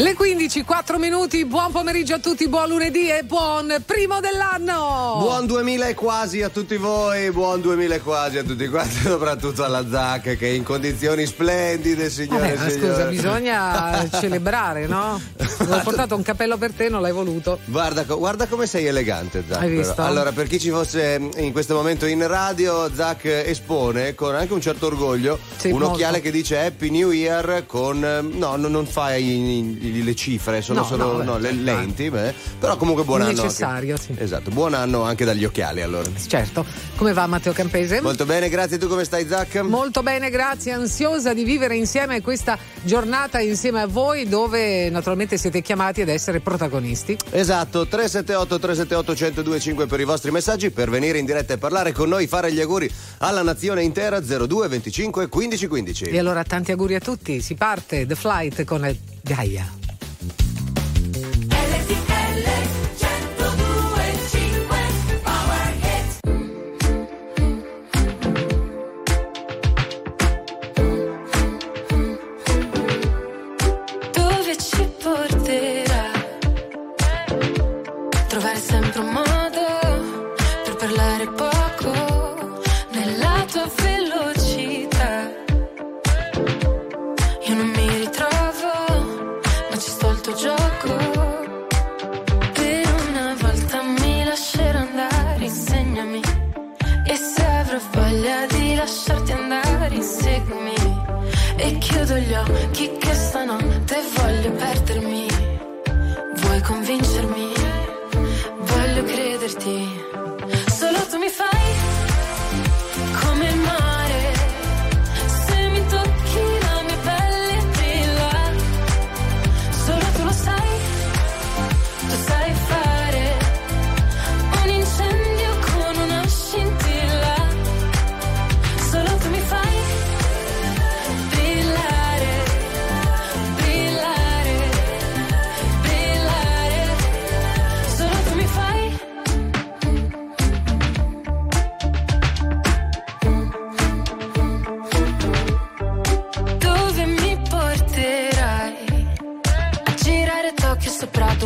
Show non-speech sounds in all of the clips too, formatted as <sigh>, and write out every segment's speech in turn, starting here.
Le 15, 4 minuti, buon pomeriggio a tutti, buon lunedì e buon primo dell'anno! Buon 2000 e quasi a tutti voi, buon 2000 e quasi a tutti quanti, <laughs> soprattutto alla Zac che è in condizioni splendide, signore Vabbè, e signori. scusa, bisogna <laughs> celebrare, no? Ho portato un cappello per te, non l'hai voluto. Guarda, guarda come sei elegante, Zac. Hai visto? Allora, per chi ci fosse in questo momento in radio, Zac espone con anche un certo orgoglio Sì, un molto. occhiale che dice Happy New Year con. eh, No, no, non fai le cifre, sono No, solo no, no, le lenti, beh, però comunque buon anno. anche. Necessario, sì. Esatto, buon anno anche dagli occhiali allora. Certo. Come va Matteo Campese? Molto bene, grazie. Tu come stai, Zac? Molto bene, grazie. Ansiosa di vivere insieme questa giornata insieme a voi, dove naturalmente siete chiamati ad essere protagonisti. Esatto, 378 378 1025 per i vostri messaggi, per venire in diretta e parlare con noi, fare gli auguri alla nazione intera 02 25 15 15. E allora tanti auguri a tutti. Si parte The Flight con Gaia. Occhi che stanotte voglio perdermi.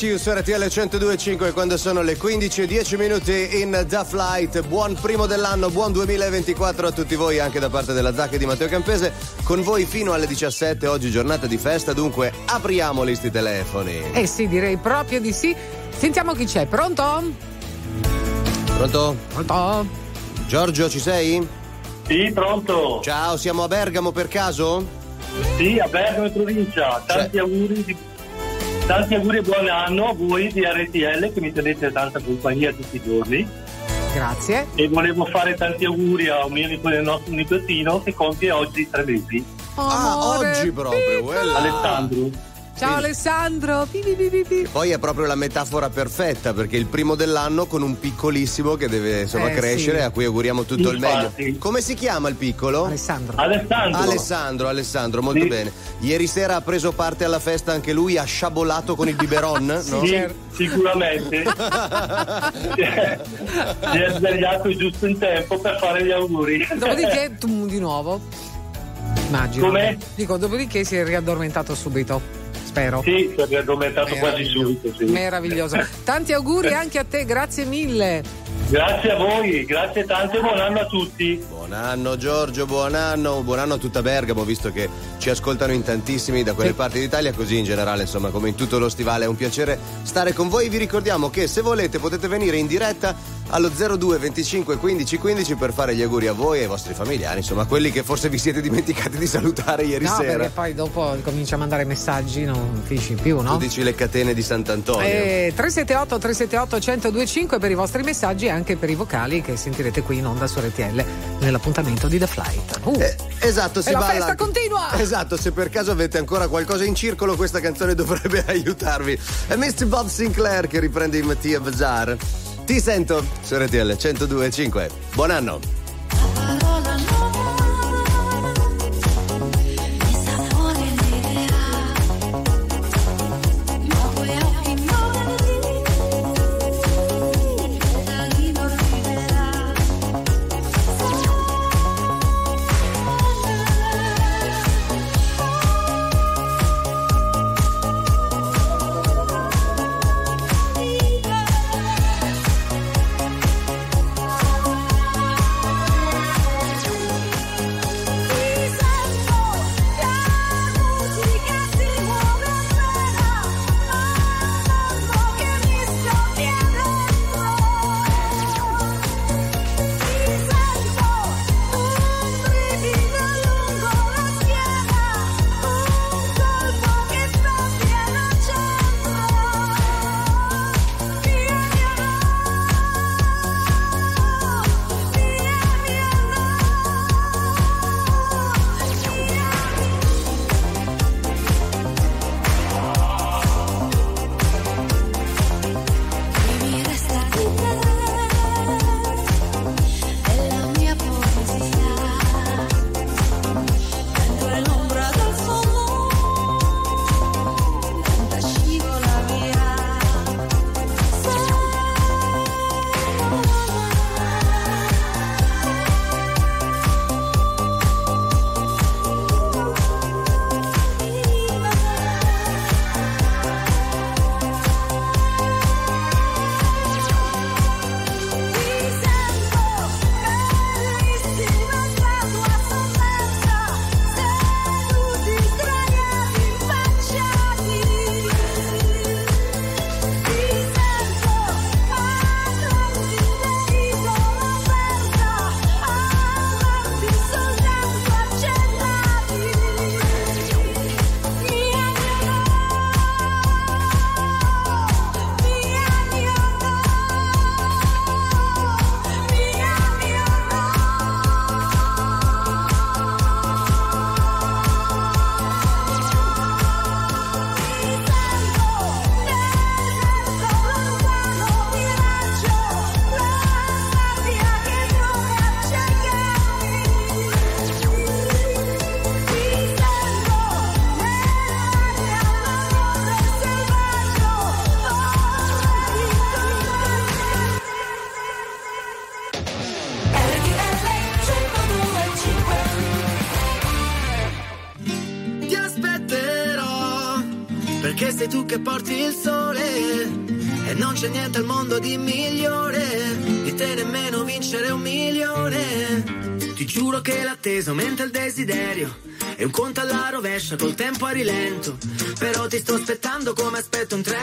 You su RTL 102.5 quando sono le 15 e 10 minuti in The Flight. Buon primo dell'anno, buon 2024 a tutti voi anche da parte della Zacca e di Matteo Campese. Con voi fino alle 17, oggi giornata di festa, dunque apriamo listi telefoni. Eh sì, direi proprio di sì. Sentiamo chi c'è. Pronto? Pronto? Pronto? Giorgio, ci sei? Sì, pronto. Ciao, siamo a Bergamo per caso? Sì, a Bergamo in provincia. Tanti Cioè- auguri di- Tanti auguri e buon anno a voi di RTL che mi tenete tanta compagnia tutti i giorni Grazie. e volevo fare tanti auguri a un mio nipote- il nostro nipotino che compie oggi tre mesi, Ah, oggi proprio, quella. Alessandro. Ciao Alessandro. Pi, pi, pi. Poi è proprio la metafora perfetta perché il primo dell'anno con un piccolissimo che deve insomma Eh, crescere sì. a cui auguriamo tutto il Infatti. meglio. Come si chiama il piccolo? Alessandro. Alessandro. Alessandro, Alessandro, molto Sì. bene. Ieri sera ha preso parte alla festa anche lui, ha sciabolato con il biberon, <laughs> no? Sì, certo. sicuramente. <laughs> si è svegliato giusto in tempo per fare gli auguri. Dopodiché tu di nuovo. Immagino. Come? Dico, dopodiché si è riaddormentato subito. Spero. Sì, si è addormentato quasi subito. Sì. Meraviglioso. Tanti auguri anche a te, grazie mille. Grazie a voi, grazie tanto e buon anno a tutti. Buon anno Giorgio, buon anno, buon anno a tutta Bergamo, visto che ci ascoltano in tantissimi da quelle Sì. parti d'Italia, così in generale, insomma, come in tutto lo stivale è un piacere stare con voi. Vi ricordiamo che se volete potete venire in diretta allo 02 25 15 15 per fare gli auguri a voi e ai vostri familiari, insomma, quelli che forse vi siete dimenticati di salutare ieri no, sera. perché poi dopo comincia a mandare messaggi, non finisci più, Tu no? dici le catene di Sant'Antonio. Eh, 378 378 1025 per i vostri messaggi e anche per i vocali che sentirete qui in onda su RTL nell'appuntamento di The Flight. Uh, Eh, esatto, si E la balla festa anche- continua! <laughs> Esatto, se per caso avete ancora qualcosa in circolo, questa canzone dovrebbe <laughs> aiutarvi. È Mr. Bob Sinclair che riprende il Mattia Bazar. Ti sento su RTL 102.5. Buon anno! Desiderio e un conto alla rovescia col tempo a rilento. Però ti sto aspettando come aspetto un treno,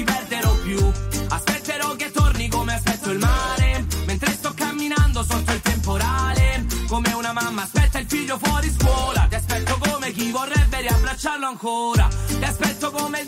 ti perderò più. Aspetterò che torni come aspetto il mare, mentre sto camminando sotto il temporale. Come una mamma aspetta il figlio fuori scuola, ti aspetto come chi vorrebbe riabbracciarlo ancora. Ti aspetto come il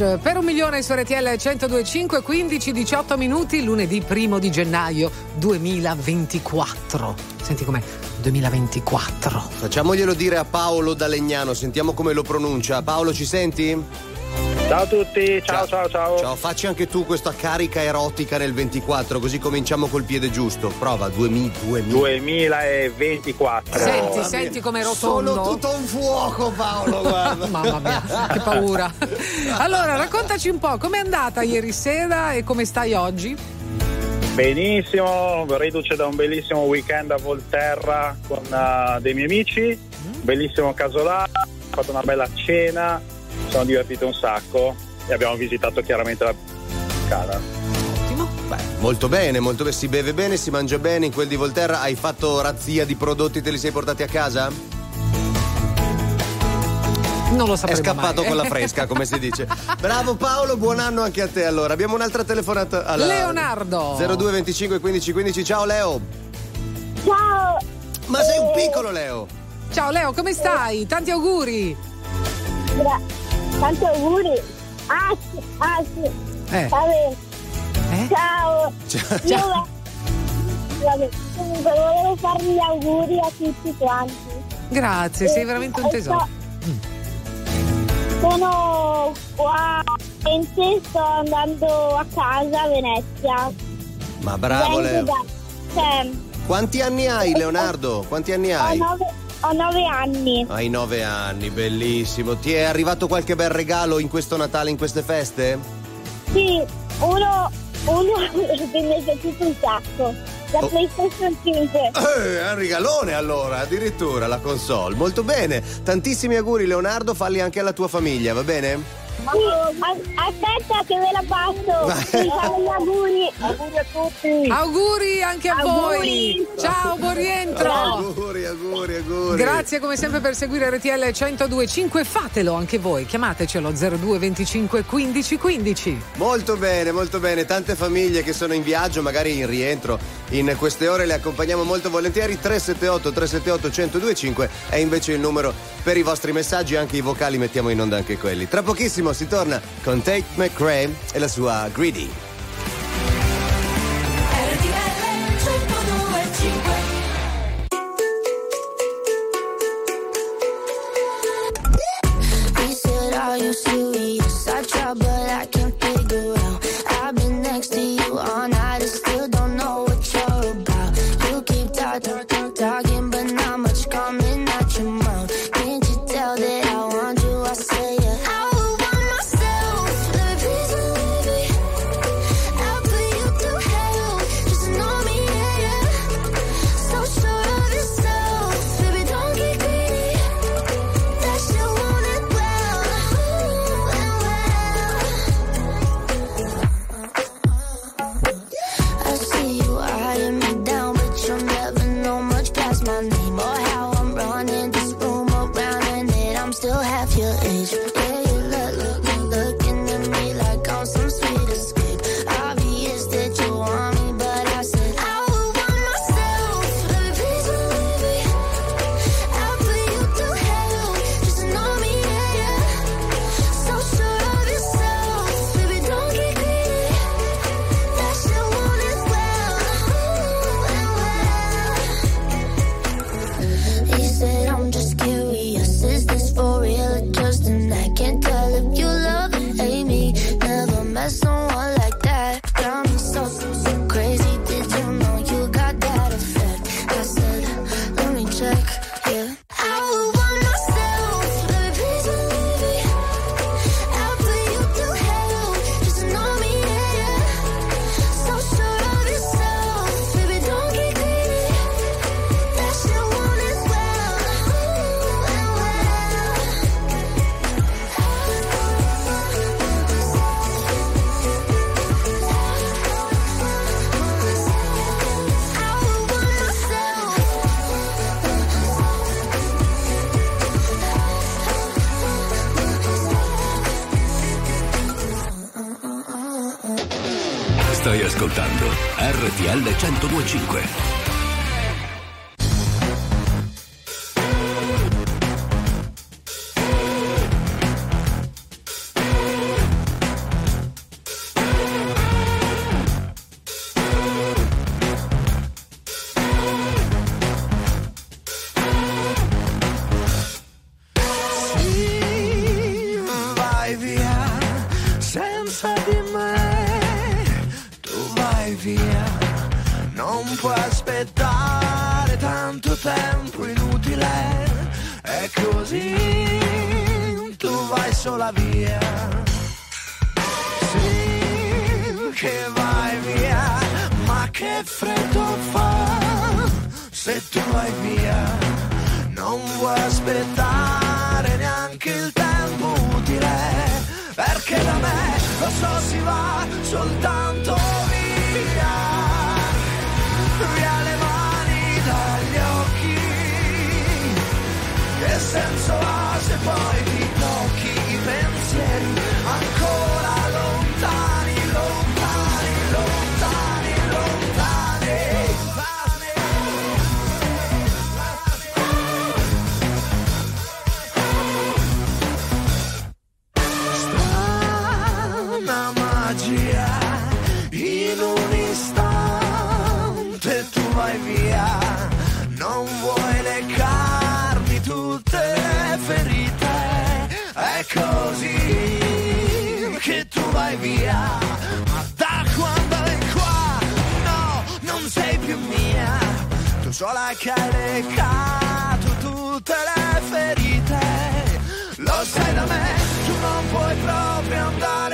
Per un milione su RTL 1025 15 18 minuti lunedì primo di gennaio 2024 senti com'è 2024 Facciamoglielo dire a Paolo da Legnano, sentiamo come lo pronuncia. Paolo, ci senti? Ciao a tutti, ciao ciao ciao. Ciao, facci anche tu questa carica erotica nel 24, così cominciamo col piede giusto. Prova, 2000. 2000. 2024. senti senti come rotondo Sono tutto un fuoco, Paolo, <laughs> guarda. mamma mia che paura <laughs> allora raccontaci un po' com'è andata ieri sera e come stai oggi Benissimo, riduce da un bellissimo weekend a Volterra con eh, dei miei amici, bellissimo casolare, ho fatto una bella cena, sono divertito un sacco e abbiamo visitato chiaramente la scala. ottimo Beh, molto bene, molto bene. Si beve bene, si mangia bene. In quel di Volterra hai fatto razzia di prodotti, te li sei portati a casa? non lo È sapremo scappato mai. con la fresca, come si dice. <laughs> Bravo Paolo, buon anno anche a te. Allora, abbiamo un'altra telefonata. Alla... Leonardo. 02 25 15 15. Ciao Leo. Ciao! Ma sei un piccolo Leo. ciao Leo come stai tanti auguri Gra- tanti auguri! Ah sì, ah sì, eh, vabbè, eh? ciao! Ciao. Io vabbè, comunque volevo farvi gli auguri a tutti quanti. grazie sei veramente un E tesoro so- Sono qua e sto andando a casa a Venezia. Ma bravo Vengo Leo. da- cioè, Quanti anni hai Leonardo? Quanti anni ho, hai? nove, ho nove anni. Hai nove anni, bellissimo. Ti è arrivato qualche bel regalo in questo Natale, in queste feste? Sì, uno, uno che mi è piaciuto un sacco. La Oh. PlayStation 5. Eh, è un regalone allora, addirittura la console. Molto bene. Tantissimi auguri Leonardo, falli anche alla tua famiglia, va bene? A- aspetta che ve la passo. Fanno gli auguri. Auguri a tutti. Auguri anche a voi. Auguri. Ciao, buon rientro. Auguri, auguri, auguri. Grazie come sempre per seguire RTL 1025. Fatelo anche voi. Chiamatecelo 02 25 15 15. Molto bene, molto bene. Tante famiglie che sono in viaggio, magari in rientro in queste ore, le accompagniamo molto volentieri. 378 378 1025 è invece il numero per i vostri messaggi, anche i vocali mettiamo in onda anche quelli. Tra pochissimo si torna con Tate McRae e la sua Greedy. Vai via, non puoi aspettare tanto tempo inutile, è così, tu vai sola via. Sì, che vai via, ma che freddo fa, se tu vai via. Non vuoi aspettare neanche il tempo utile, perché da me lo so si va soltanto senso ha se poi vai via, ma da quando è qua, no, non sei più mia, tu sola che hai leccato tutte le ferite, lo sai da me, tu non puoi proprio andare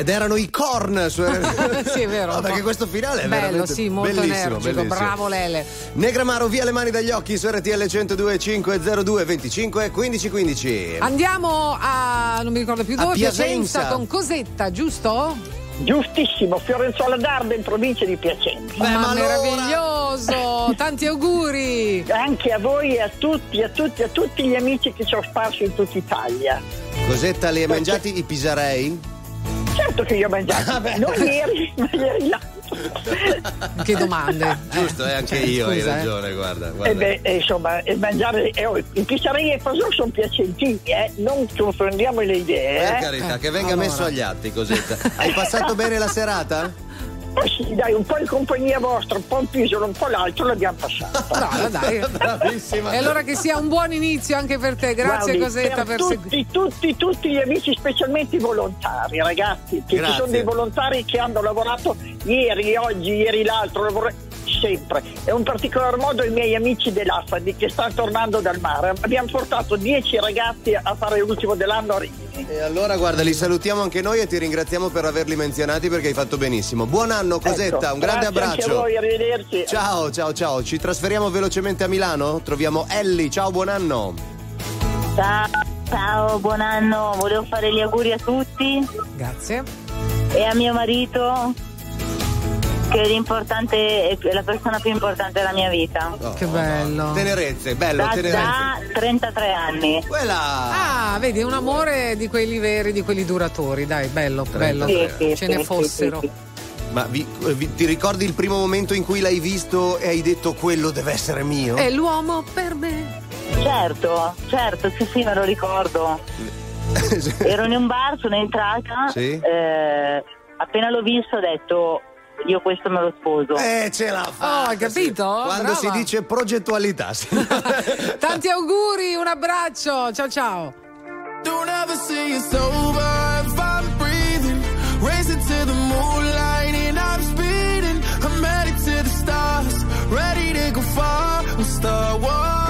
Ed erano i corn su <laughs> sì, è vero. No, perché questo finale è Bello, veramente sì, molto bellissimo, energico. bellissimo. Bravo Lele. Negramaro, via le mani dagli occhi su RTL 102502 25 15 15. Andiamo a non mi ricordo più A dove, Piacenza. con Cosetta, giusto? Giustissimo, Fiorenzuola d'Arda in provincia di Piacenza. ma meraviglioso! Tanti auguri! Anche a voi e a tutti, a tutti, a tutti gli amici che ci ho sparso in tutta Italia. Cosetta, li hai mangiati i pisarei? Certo che io ho mangiato, non ieri, ma ieri là. Che domande. Giusto, eh, anche io hai scusa, eh. ragione, guarda. E guarda. beh, eh, insomma, e mangiare, eh, oh, i pisarei e il fasò sono piacentini, eh? non confondiamo le idee. Per Eh? carità, che venga Allora. messo agli atti, Cosetta. Hai passato bene la serata? Eh sì, dai, un po' in compagnia vostra, un po' un piso, un po' l'altro l'abbiamo passato. <laughs> Brava, dai. <laughs> Bravissima. E allora che sia un buon inizio anche per te. Grazie Guardi, Cosetta per per seguire. tutti, tutti, tutti gli amici, specialmente i volontari, ragazzi, che Grazie. ci sono dei volontari che hanno lavorato ieri, oggi, ieri l'altro, lavora- sempre. E in particolar modo i miei amici dell'AFADI che stanno tornando dal mare. Abbiamo portato 10 ragazzi a fare l'ultimo dell'anno a Rimini. E allora guarda, li salutiamo anche noi e ti ringraziamo per averli menzionati perché hai fatto benissimo. Buon anno Cosetta, Ecco, un grande grazie Anche a abbraccio. voi, arrivederci. Ciao, ciao, ciao. Ci trasferiamo velocemente a Milano? Troviamo Ellie. Ciao, buon anno. Ciao, ciao, buon anno. Volevo fare gli auguri a tutti Grazie. e a mio marito, che è l'importante, è la persona più importante della mia vita. Che bello. Tenerezze, bello, Da tenerezze. già 33 anni. Quella! Ah, vedi, un amore di quelli veri, di quelli duratori. Dai, bello, bello. Sì, sì, Ce sì, ne sì, fossero. sì, Ma vi- vi- ti ricordi il primo momento in cui l'hai visto e hai detto quello deve essere mio? È l'uomo per me. Certo, certo, sì, sì, me lo ricordo. <laughs> Ero in un bar, sono entrata, Sì. eh, appena l'ho visto ho detto io questo me lo sposo. Eh, ce l'ha fatta. Oh, hai capito? Quando Brava. si dice progettualità. sì. <laughs> Tanti auguri, un abbraccio. Ciao ciao. Don't ever say it's over if I'm breathing. Racing to the moonlight and I'm speeding. I'm headed to the stars, ready to go far. We'll start walking.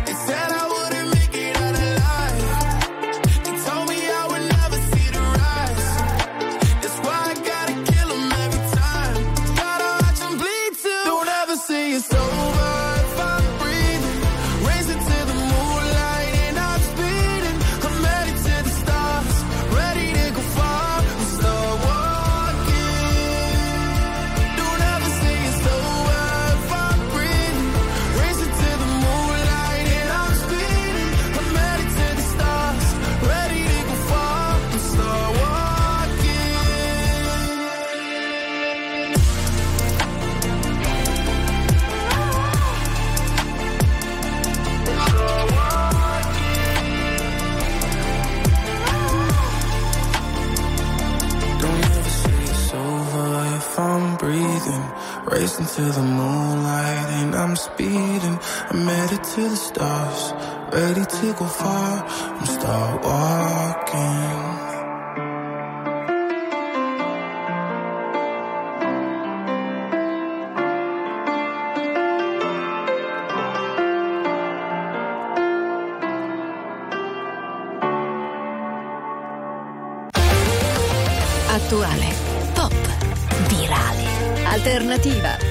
To the moonlight and I'm speeding. I'm headed to the stars, ready to go far. I'm start walking. Attuale, pop, virale, alternativa,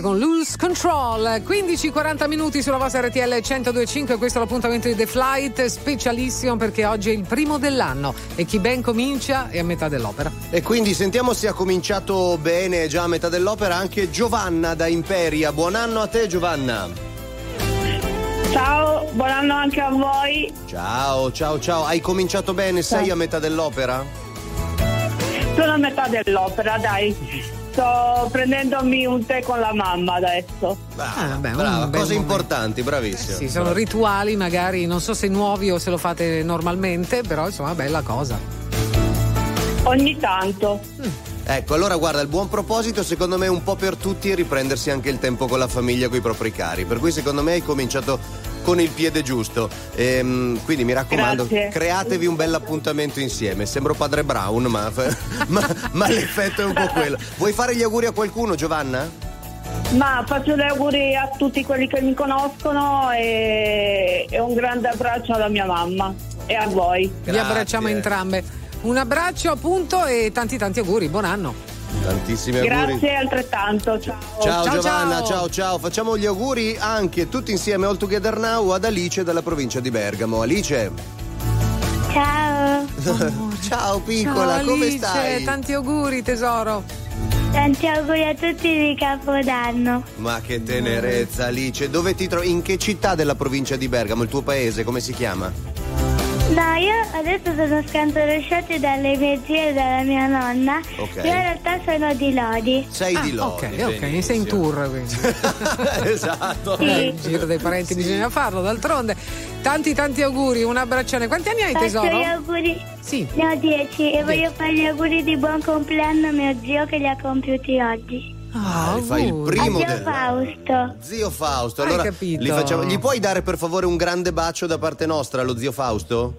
Con Lose Control 15-40 minuti sulla vostra RTL 1025 questo è l'appuntamento di The Flight specialissimo perché oggi è il primo dell'anno e chi ben comincia è a metà dell'opera E quindi sentiamo se ha cominciato bene già a metà dell'opera anche Giovanna da Imperia. Buon anno a te Giovanna. Ciao, buon anno anche a voi. Ciao, ciao, ciao. Hai cominciato bene? Sei a metà dell'opera? Sono a metà dell'opera, dai. Sto prendendomi un tè con la mamma adesso. Ah, beh, Brava, cose momento. importanti, bravissimo. sì, sono rituali magari non so se nuovi o se lo fate normalmente però insomma bella cosa Ogni tanto. Ecco, allora guarda, il buon proposito secondo me è un po' per tutti è riprendersi anche il tempo con la famiglia, con i propri cari. Per cui secondo me hai cominciato con il piede giusto. Ehm, quindi mi raccomando, Grazie. createvi un bel appuntamento insieme. Sembro padre Brown, ma, <laughs> ma- ma l'effetto è un po' quello. Vuoi fare gli auguri a qualcuno, Giovanna? Ma faccio gli auguri a tutti quelli che mi conoscono e, e un grande abbraccio alla mia mamma e a voi. vi abbracciamo entrambe un abbraccio appunto e tanti tanti auguri buon anno Tantissimi auguri. Grazie altrettanto. Ciao. Ciao, Giovanna, ciao. ciao Facciamo gli auguri anche tutti insieme All Together Now ad Alice dalla provincia di Bergamo. Alice. Ciao. <laughs> ciao piccola, Ciao, come Alice, stai? Tanti auguri, tesoro. Tanti auguri a tutti di Capodanno. Ma che tenerezza Alice, dove ti trovi? In che città della provincia di Bergamo? Il tuo paese, come si chiama? No, io adesso sono scantorosciati dalle mie zie e dalla mia nonna. Ok. Io in realtà sono di Lodi. Sei di Lodi. Ok, ok, sei in tour quindi. <laughs> esatto. Eh, il giro dei parenti bisogna farlo, d'altronde. Tanti tanti auguri, un abbraccione. Quanti anni hai Faccio tesoro? gli auguri. Sì. Ne ho dieci e voglio fare gli auguri di buon compleanno a mio zio che li ha compiuti oggi. Ah, fai il primo zio del Fausto. Zio Fausto. Hai Allora, capito. li facciamo- gli puoi dare per favore un grande bacio da parte nostra allo zio Fausto?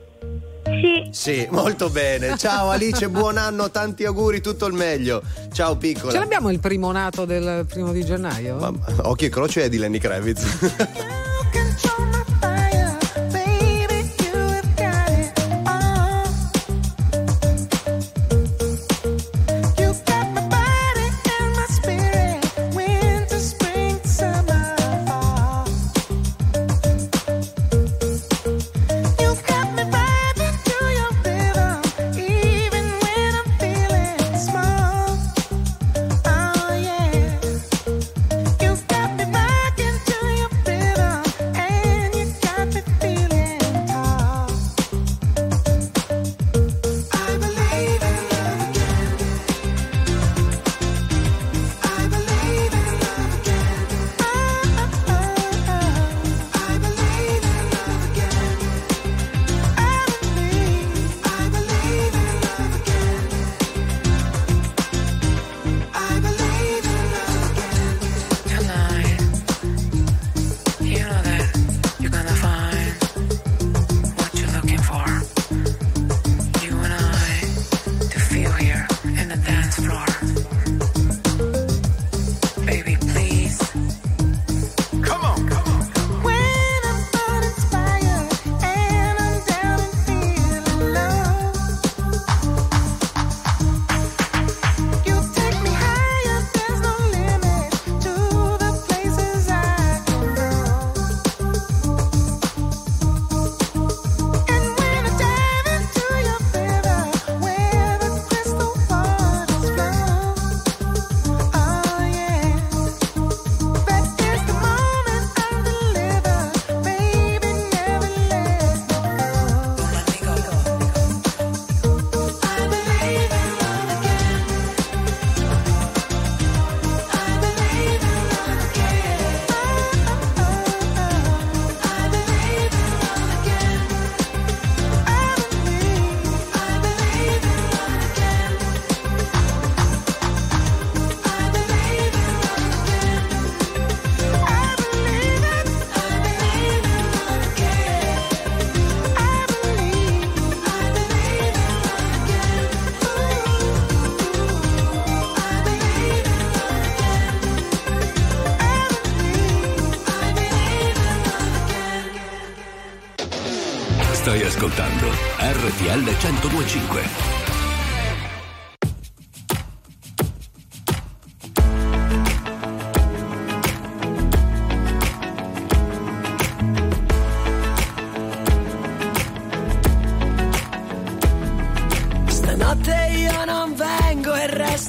Sì. Sì, molto bene. Ciao Alice, buon anno, tanti auguri, tutto il meglio. Ciao piccola. Ce l'abbiamo il primo nato del primo di gennaio? Ma- Occhio e croce è di Lenny Kravitz. <laughs>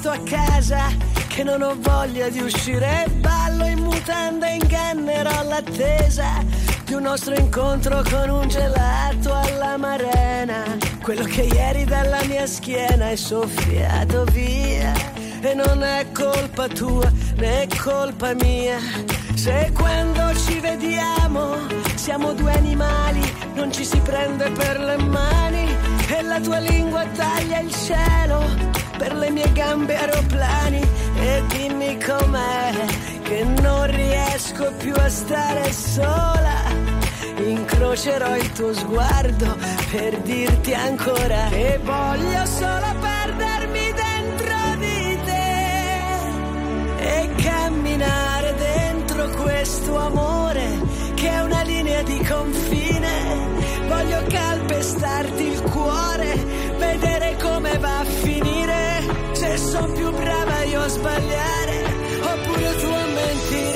a casa Che non ho voglia di uscire. Ballo in mutanda e ingannerò l'attesa Di un nostro incontro con un gelato alla marena Quello che ieri dalla mia schiena è soffiato via. E non è colpa tua né colpa mia. Se quando ci vediamo siamo due animali Non ci si prende per le mani. E la tua lingua taglia il cielo Per le mie gambe aeroplani. E dimmi com'è Che non riesco più a stare sola. Incrocerò il tuo sguardo Per dirti ancora Che voglio solo perdermi dentro di te e camminare dentro questo amore che è una linea di confine. Voglio calpestarti il cuore, vedere come va a finire. Se sono più brava io a sbagliare oppure tu a mentire.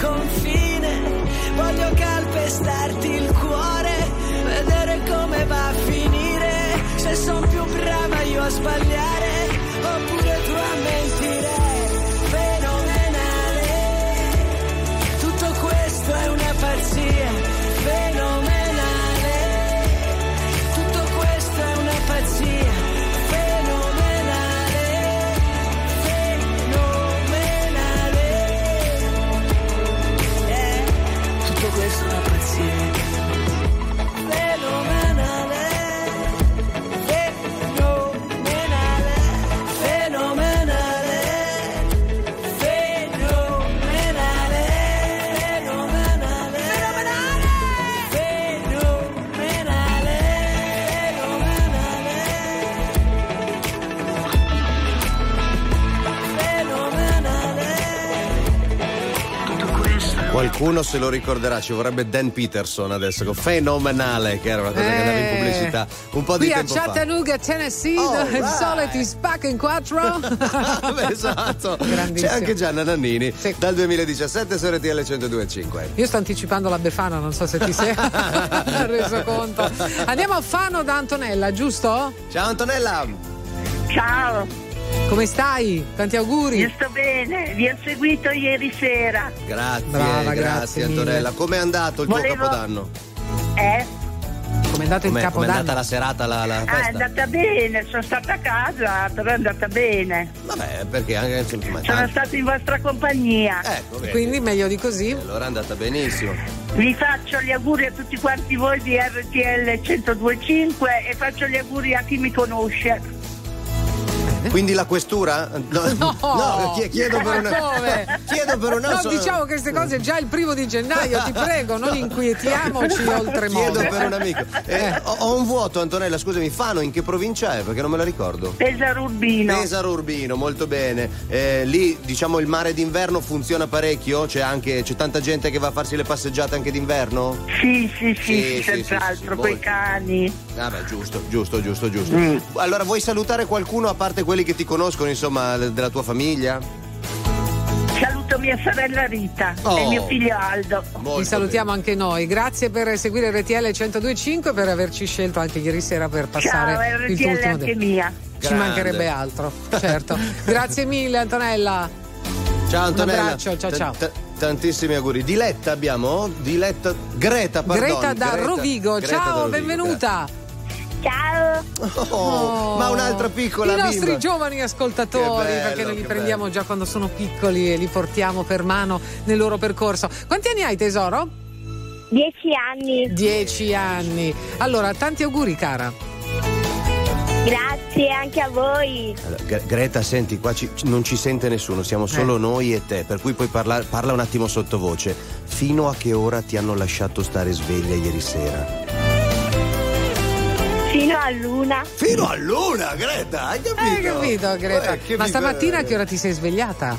confine. Voglio calpestarti il cuore, vedere come va a finire. Se sono più brava io a sbagliare, Qualcuno se lo ricorderà, ci vorrebbe Dan Peterson adesso, con fenomenale, che era una cosa che andava in Eh. pubblicità un po' di Qui a tempo fa. Chattanooga, Tennessee, dove il sole ti spacca in quattro. <laughs> esatto. C'è anche Gianna Nannini dal 2017 su RTL 1025. Io sto anticipando la Befana, non so se ti sei <laughs> <laughs> reso conto. Andiamo a Fano da Antonella, giusto? Ciao Antonella! Ciao, Come stai? Tanti auguri. io sto bene, vi ho seguito ieri sera. Grazie, Brava, grazie, grazie Antonella. mille. Com'è andato il tuo Volevo- capodanno? Eh? Com'è andato il Com'è, com'è capodanno? andata la serata, la, la Ah, è andata bene, sono stata a casa, però è andata bene. Vabbè, perché anche insomma, Sono stata in vostra compagnia. Ecco, vedi. Quindi meglio di così. Allora è andata benissimo. Vi faccio gli auguri a tutti quanti voi di RTL 1025 e faccio gli auguri a chi mi conosce. Quindi la questura? <laughs> No, no, chie- chiedo per Ma una. come? <laughs> Chiedo per una. No, diciamo queste cose già il primo di gennaio, ti <laughs> prego, non inquietiamoci oltremodo. Chiedo per un amico. Eh, ho, ho un vuoto, Antonella, scusami, Fano in che provincia è? Perché non me la ricordo. Pesaro Urbino. Pesaro Urbino, molto bene. Eh, lì, diciamo, il mare d'inverno funziona parecchio? C'è anche c'è tanta gente che va a farsi le passeggiate anche d'inverno? Sì, sì, sì, Sì, sì, senz'altro, sì, sì, quei molto. cani. Ah, beh, giusto, giusto, giusto, giusto. Mm. Allora, vuoi salutare qualcuno a parte quelli che ti conoscono, insomma, della tua famiglia? Saluto mia sorella Rita Oh. e mio figlio Aldo. Ti salutiamo anche noi. Grazie per seguire RTL 1025 e per averci scelto anche ieri sera per passare Ciao, il tuo RTL ultimo anche tempo. mia. Ci Grande. mancherebbe altro, certo. Grazie mille Antonella. Ciao Antonella. Un abbraccio, ciao, T- ciao. t- tantissimi auguri. Diletta abbiamo? Diletta Greta, pardon. Greta da Rovigo, Greta da ciao, Rovigo, benvenuta. Ciao. Oh, ma un'altra piccola I bimba. nostri giovani ascoltatori, bello, perché noi li prendiamo già quando sono piccoli e li portiamo per mano nel loro percorso. Quanti anni hai tesoro? Dieci anni. Dieci anni. Allora, tanti auguri cara. Grazie anche a voi. Allora, Gre- Greta, senti, qua ci- non ci sente nessuno, siamo solo noi e te, per cui puoi parlare, parla un attimo sottovoce. Fino a che ora ti hanno lasciato stare sveglia ieri sera? Fino a luna. Fino a luna, Greta, hai capito? Hai capito, Greta? Eh, Ma stamattina a che ora ti sei svegliata?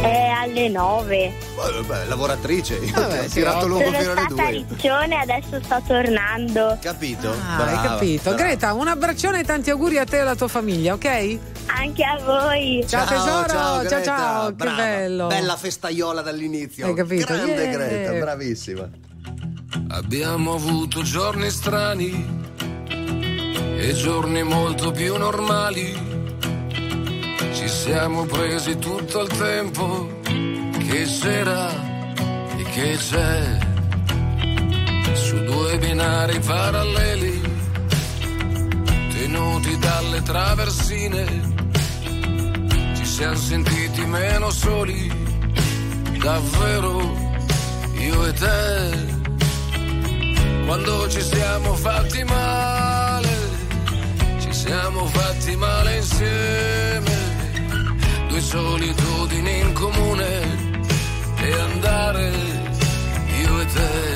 È alle nove. Vabbè, lavoratrice, io Vabbè, ti ho sì, tirato Sono fino alle stata a due. Riccione e adesso sto tornando. Capito? Ah, hai Brava, capito. brava. Greta, un abbraccione e tanti auguri a te e alla tua famiglia, ok? Anche a voi. Ciao, tesoro, ciao Greta. ciao, che Brava. bello. Bella festaiola dall'inizio. Hai capito? Grande Yeah. Greta, bravissima. Abbiamo avuto giorni strani e giorni molto più normali. Ci siamo presi tutto il tempo che c'era e che c'è. su due binari paralleli, tenuti dalle traversine, ci siamo sentiti meno soli, davvero io e te. Quando ci siamo fatti male, siamo fatti male insieme, due solitudini in comune e andare io e te.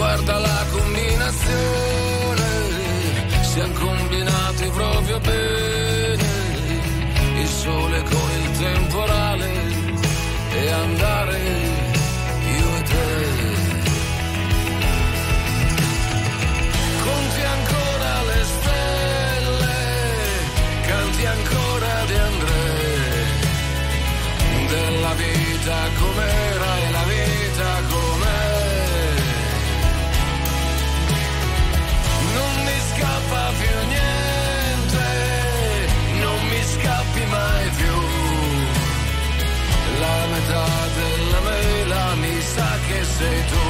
Guarda la combinazione, siamo combinati proprio bene, il sole con il temporale e andare io e te. Conti ancora le stelle, canti ancora di André, della vita com'era che sei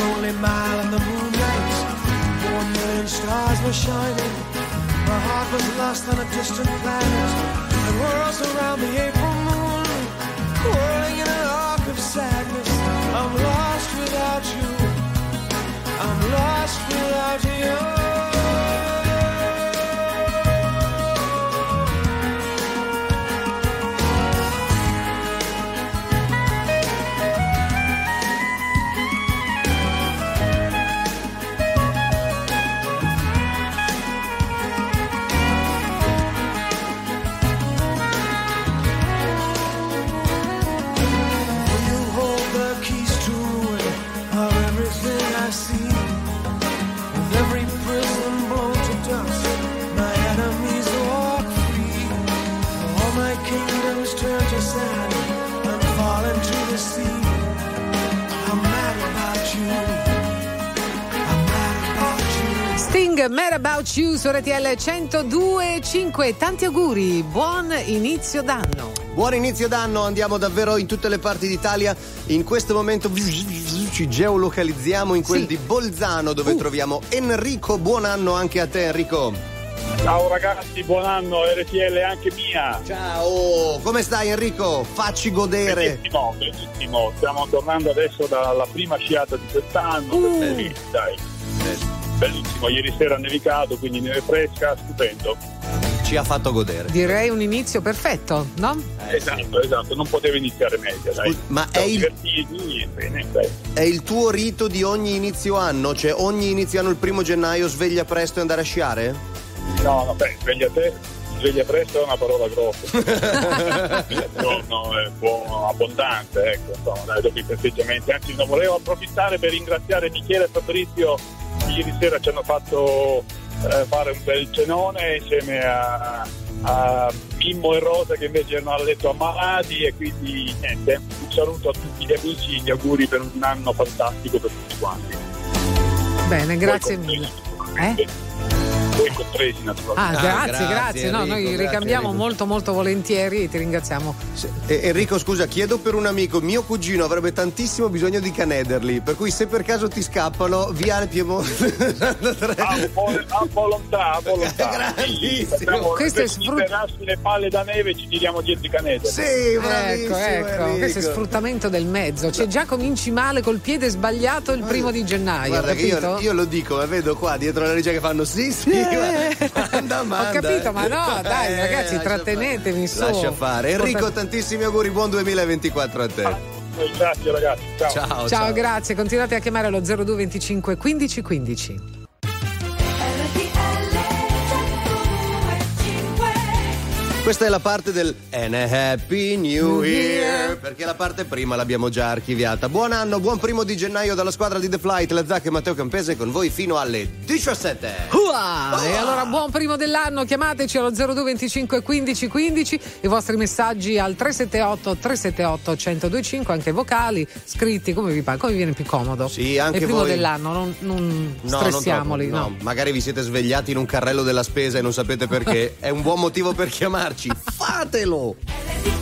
Lonely mile in the moonlight. One million stars were shining. My heart was lost on a distant planet. The world's around the April moon, whirling in an arc of sadness. I'm lost without you. I'm lost without. You Sting, Mad About You su RTL 102.5. Tanti auguri, buon inizio d'anno. Buon inizio d'anno, andiamo davvero in tutte le parti d'Italia. In questo momento ci geolocalizziamo in quel Sì. di Bolzano dove troviamo Enrico. Buon anno anche a te Enrico. Ciao ragazzi, buon anno, RTL anche mia. Ciao, come stai Enrico? Facci godere. Benissimo, benissimo. Stiamo tornando adesso dalla prima sciata di quest'anno. Uh. dai. Bellissimo, ieri sera ha nevicato, quindi neve fresca, stupendo. Ci ha fatto godere. Direi un inizio perfetto, no? esatto, esatto, non poteva iniziare meglio, dai. ma è il- bene. È il tuo rito di ogni inizio anno? Cioè ogni inizio anno il primo gennaio sveglia presto e andare a sciare? No, no, beh, sveglia te, sveglia presto è una parola grossa. <laughs> no, no, è buono, abbondante, ecco, insomma, dai, dopo i festeggiamenti. Anzi, non volevo approfittare per ringraziare Michele e Fabrizio che ieri sera ci hanno fatto eh, fare un bel cenone insieme a, a Mimmo e Rosa che invece erano a letto ammalati e quindi niente, un saluto a tutti gli amici, gli auguri per un anno fantastico per tutti quanti. Bene, grazie mille. Eh? Voi compresi naturalmente. Ah, grazie, grazie. No, Enrico, noi grazie, ricambiamo Enrico. molto molto volentieri e ti ringraziamo. E- Enrico, scusa, chiedo per un amico, mio cugino avrebbe tantissimo bisogno di canederli, per cui se per caso ti scappano, via il Piemonte. Ah, un po', a volontà, a volontà. <laughs> Grandissimo. Facciamo- Questo è per sfrut- liberarsi le palle da neve ci tiriamo dietro i canete. Sì, Ecco, bravissimo, ecco, Enrico. questo è sfruttamento del mezzo. Cioè, già cominci male col piede sbagliato il primo di gennaio, Guarda io, io lo dico, ma vedo qua dietro la regia che fanno sì, sì, <laughs> guarda, manda, Ho manda, capito, eh. ma no, dai, Eh, ragazzi, lascia trattenetemi su. Lascia fare. Enrico, tantissimi auguri, buon 2024 a te. Eh, Grazie ragazzi, ciao. Ciao, Ciao, grazie. Continuate a chiamare allo 0225 15 15. Questa è la parte del And a Happy New Year. Perché la parte prima l'abbiamo già archiviata. Buon anno, buon primo di gennaio dalla squadra di The Flight, la Zacca e Matteo Campese con voi fino alle 17. Ua! E allora buon primo dell'anno, chiamateci allo 0225 15 15, i vostri messaggi al 378 378 1025, anche vocali, scritti, come vi, pa- come vi viene più comodo. Sì, anche È il primo voi. dell'anno, non, non No, stressiamoli. non troppo, no. no. Magari vi siete svegliati in un carrello della spesa e non sapete perché. <laughs> È un buon motivo per chiamarci. Fatelo!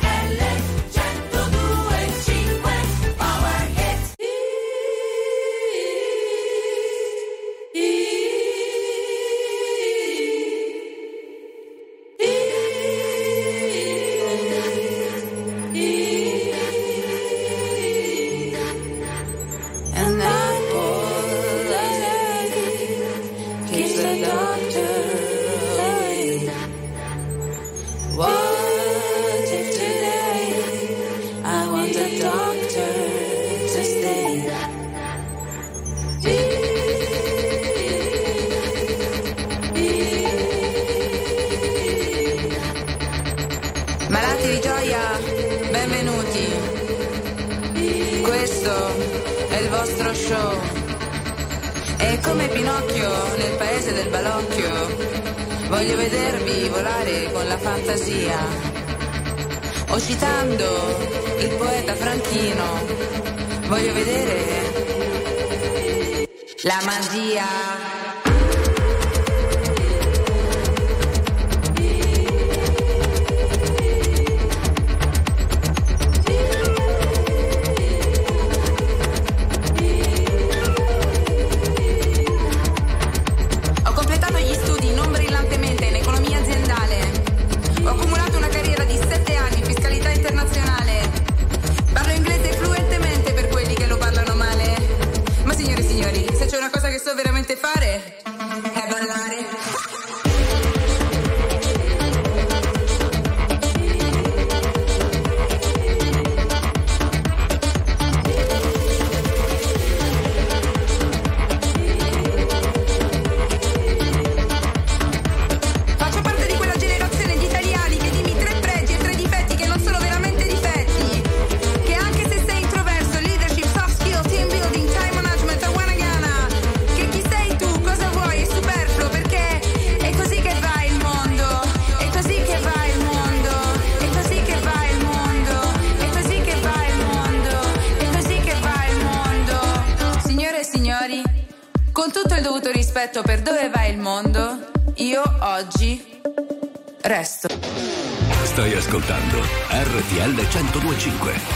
rispetto per dove va il mondo, io oggi resto. Stai ascoltando RTL 1025.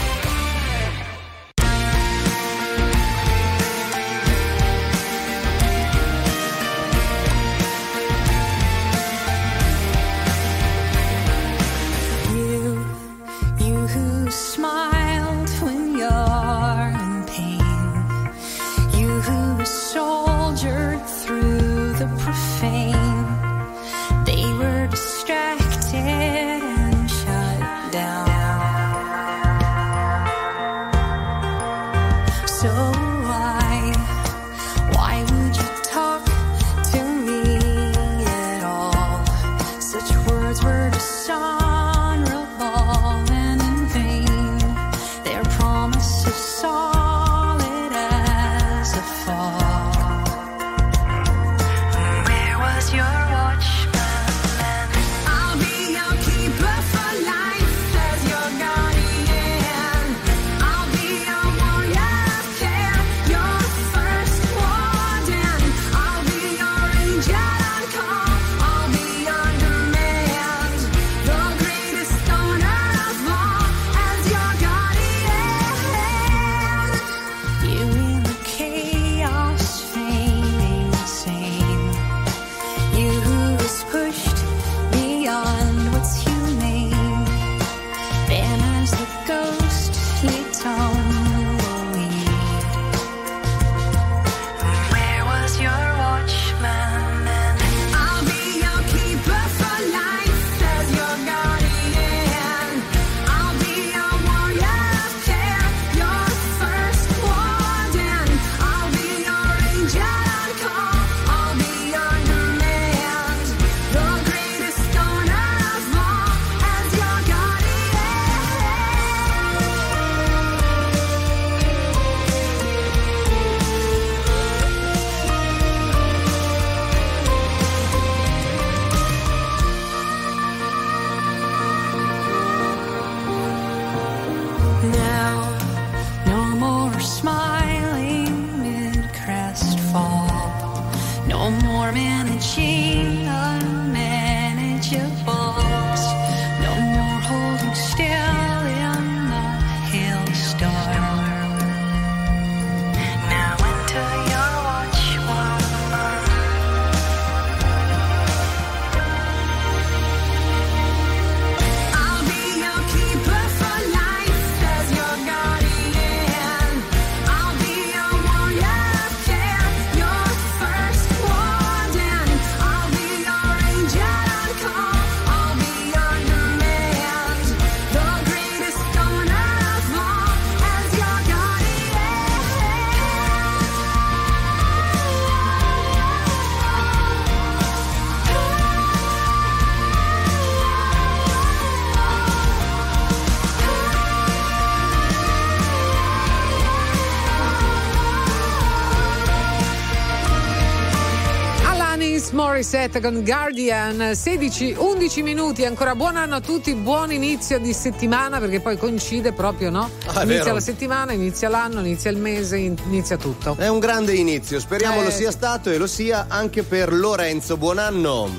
Morissette con Guardian, 16, 11 minuti, ancora buon anno a tutti, buon inizio di settimana perché poi coincide proprio, no? Ah, inizia vero. la settimana, inizia l'anno, inizia il mese, in- inizia tutto. È un grande inizio, speriamo Eh, lo sia stato e lo sia anche per Lorenzo. Buon anno.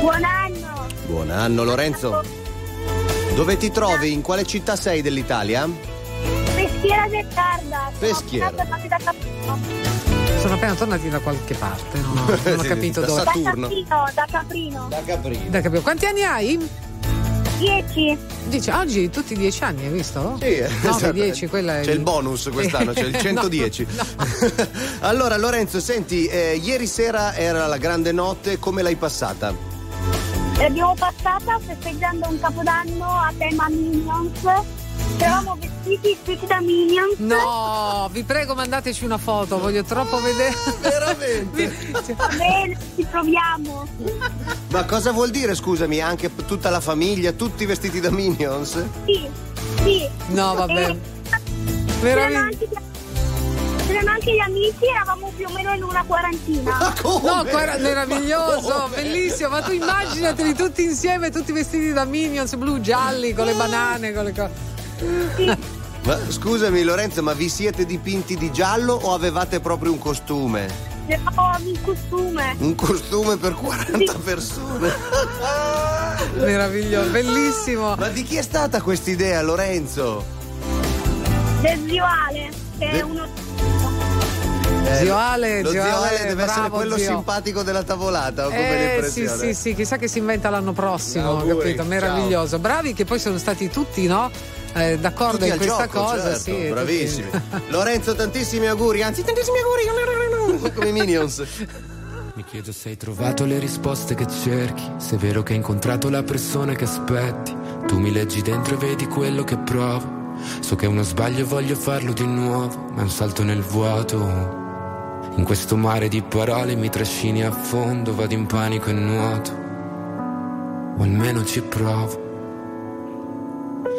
Buon anno! Buon anno Lorenzo. Dove ti trovi? In quale città sei dell'Italia? Peschiera del Tarda. Peschiera. Sono appena tornati da Caprino. Da qualche parte, no? non ho <laughs> Sì, capito da dove. Da Saturno. Caprino, da Caprino. Da Caprino. Dai, capito. Quanti anni hai? Dieci. Dice, oggi tutti 10 anni, hai visto? Sì, 9, esatto. 10, quella è C'è il bonus quest'anno, c'è il <laughs> No, 110. <laughs> allora Lorenzo, senti, eh, ieri sera era la grande notte, come l'hai passata? L'abbiamo passata festeggiando un capodanno a tema Minions. Eravamo vestiti tutti da Minions. No, vi prego mandateci una foto, voglio troppo vedere. Veramente? Va <laughs> bene, ci proviamo. Ma cosa vuol dire, scusami, anche tutta la famiglia, tutti vestiti da Minions? Sì, sì. No, vabbè. E C'erano anche, c'erano anche gli amici, eravamo più o meno in una quarantina. No, guarda, meraviglioso, bellissimo. Ma tu immaginateli tutti insieme, tutti vestiti da Minions blu, gialli, con le banane, con le cose. <laughs> Ma scusami Lorenzo, ma vi siete dipinti di giallo o avevate proprio un costume? Eravamo in costume. Un costume per 40 persone? <laughs> Meraviglioso, bellissimo. Ma di chi è stata questa idea, Lorenzo? Del zio Ale, che è De- uno. Eh, Zio Ale, lo zio Ale Ale, deve essere bravo, quello zio. simpatico della tavolata, ho come Eh, sì, sì, sì, chissà che si inventa l'anno prossimo, Auguri, capito? Meraviglioso. Bravi che poi sono stati tutti, no? Eh, d'accordo Tutti in questa gioco, cosa, certo, sì. tutti- bravissimi. Lorenzo, tantissimi auguri, anzi tantissimi auguri come i Minions. Mi chiedo se hai trovato le risposte che cerchi, se è vero che hai incontrato la persona che aspetti. Tu mi leggi dentro e vedi quello che provo. So che è uno sbaglio e voglio farlo di nuovo, ma è un salto nel vuoto. In questo mare di parole mi trascini a fondo, vado in panico e nuoto. O almeno ci provo.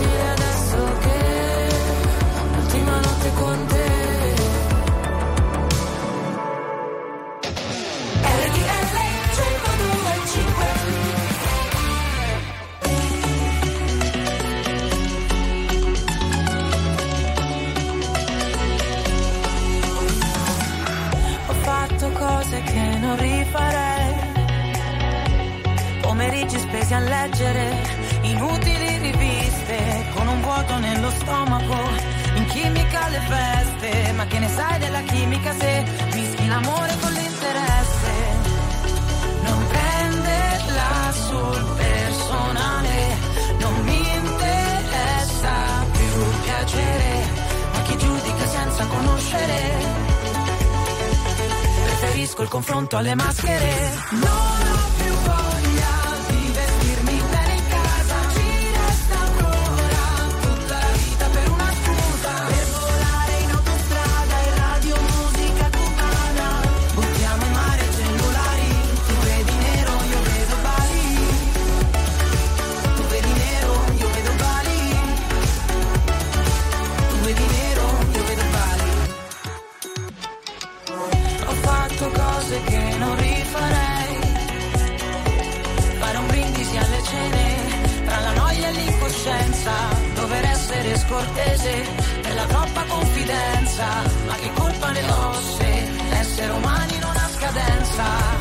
difficile adesso che notte con te. RTL 102.5 Ho fatto cose che non rifarei. Pomeriggi spesi a leggere inutili vuoto nello stomaco. In chimica alle feste, ma che ne sai della chimica se mischi l'amore con l'interesse? Non prenderla sul personale, non mi interessa più piacere, ma chi giudica senza conoscere. Preferisco il confronto alle maschere. Non ho più voglia essere scortese per la troppa confidenza. Ma che colpa ne ho se l'essere umani non ha scadenza?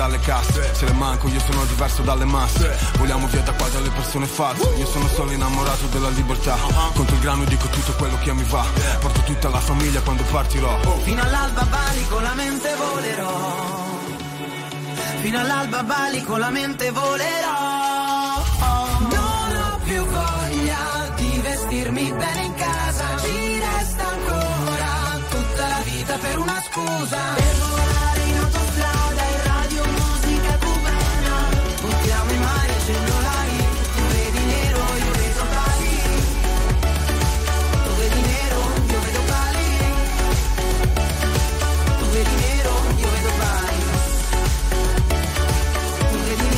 Dalle casse Se le manco io sono diverso dalle masse Vogliamo via da qua dalle persone false Io sono solo innamorato della libertà Contro il grano dico tutto quello che mi va Porto tutta la famiglia quando partirò Fino all'alba Bali con la mente volerò. Fino all'alba Bali con la mente volerò. Non ho più voglia di vestirmi bene in casa. Ci resta ancora tutta la vita per una scusa.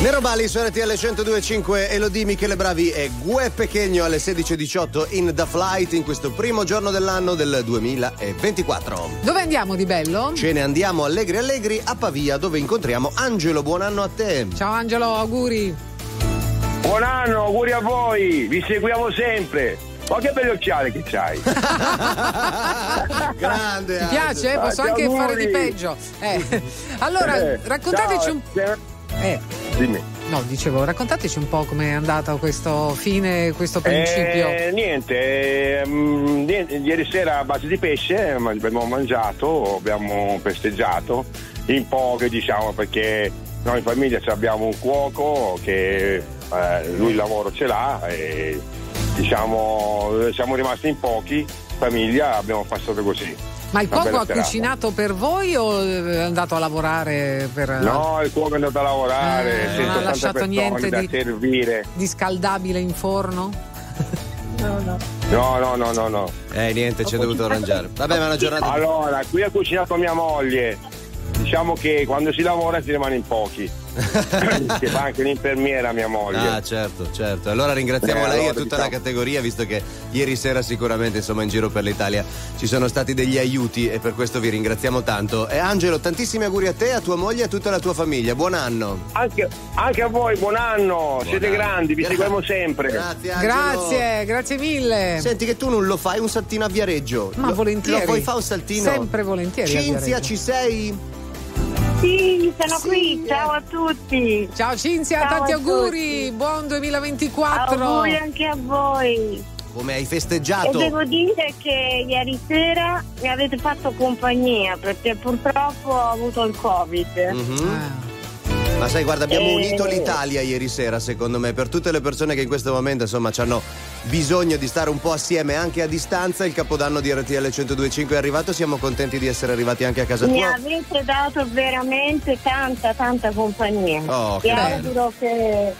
Nero Bali su RTL 1025 Elodie Michele Bravi e Gue Pechegno alle 16.18 in The Flight in questo primo giorno dell'anno del 2024. Dove andiamo di bello? Ce ne andiamo allegri allegri a Pavia dove incontriamo Angelo. Buon anno a te. Ciao Angelo, auguri. Buon anno, auguri a voi, vi seguiamo sempre. Ma che belli occhiali che c'hai! <laughs> Grande! Ti piace? Eh? Posso Tanti anche fare auguri. di peggio. Eh. Allora, Eh, raccontateci ciao, un eh, Eh, Dimmi. no, dicevo, raccontateci un po' com'è andato questo fine, questo principio. Eh, niente, niente, ieri sera a base di pesce abbiamo mangiato, abbiamo festeggiato in poche diciamo perché noi in famiglia abbiamo un cuoco che eh, lui il lavoro ce l'ha e diciamo siamo rimasti in pochi, famiglia abbiamo passato così. Ma il cuoco ha cucinato per voi o è andato a lavorare per. No, il cuoco è andato a lavorare, Eh, non 180 ha lasciato persone niente da di- servire. di scaldabile in forno? No, no, no, no, no. Eh, niente, ci è dovuto arrangiare. Vabbè, ma è una giornata. Allora, qui ha cucinato mia moglie. Diciamo che quando si lavora si rimane in pochi. <laughs> che fa anche l'infermiera mia moglie. Ah, certo, certo. Allora ringraziamo Eh, lei e allora, tutta la diciamo- categoria, visto che ieri sera sicuramente, insomma, in giro per l'Italia ci sono stati degli aiuti e per questo vi ringraziamo tanto. E Angelo, tantissimi auguri a te, a tua moglie e a tutta la tua famiglia. Buon anno. Anche, anche a voi, buon anno, siete anno. grandi, vi seguiamo <laughs> sempre. Grazie, Angelo. Grazie, grazie mille. Senti che tu non lo fai un saltino a Viareggio. Ma Lo- volentieri. Lo puoi fare un saltino? Sempre volentieri a Cinzia, ci sei? Sì, sono qui, ciao a tutti. Ciao Cinzia, Ciao tanti auguri, buon 2024. Auguri anche a voi. Come hai E festeggiato? devo dire che ieri sera mi avete fatto compagnia perché purtroppo ho avuto il Covid. Mhm. Ma sai, guarda, abbiamo Eh. unito l'Italia ieri sera, secondo me, per tutte le persone che in questo momento, insomma, hanno bisogno di stare un po' assieme anche a distanza. Il capodanno di RTL 1025 è arrivato, siamo contenti di essere arrivati anche a casa Mi tua. avete dato veramente tanta, tanta compagnia. Oh, e bello. auguro che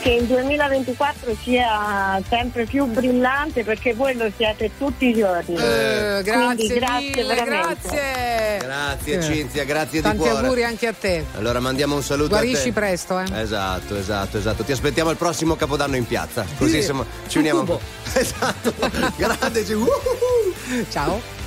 che il 2024 sia sempre più brillante perché voi lo siete tutti i giorni. Eh, Quindi grazie grazie mille, veramente. grazie. Grazie Eh. Cinzia, grazie Tanti di cuore. auguri anche a te. Allora mandiamo un saluto Guarisci a te. presto, eh. Esatto, esatto, esatto. Ti aspettiamo al prossimo Capodanno in piazza. Così Sì, insomma ci un uniamo. <laughs> Esatto. Grande, ci-. Ciao.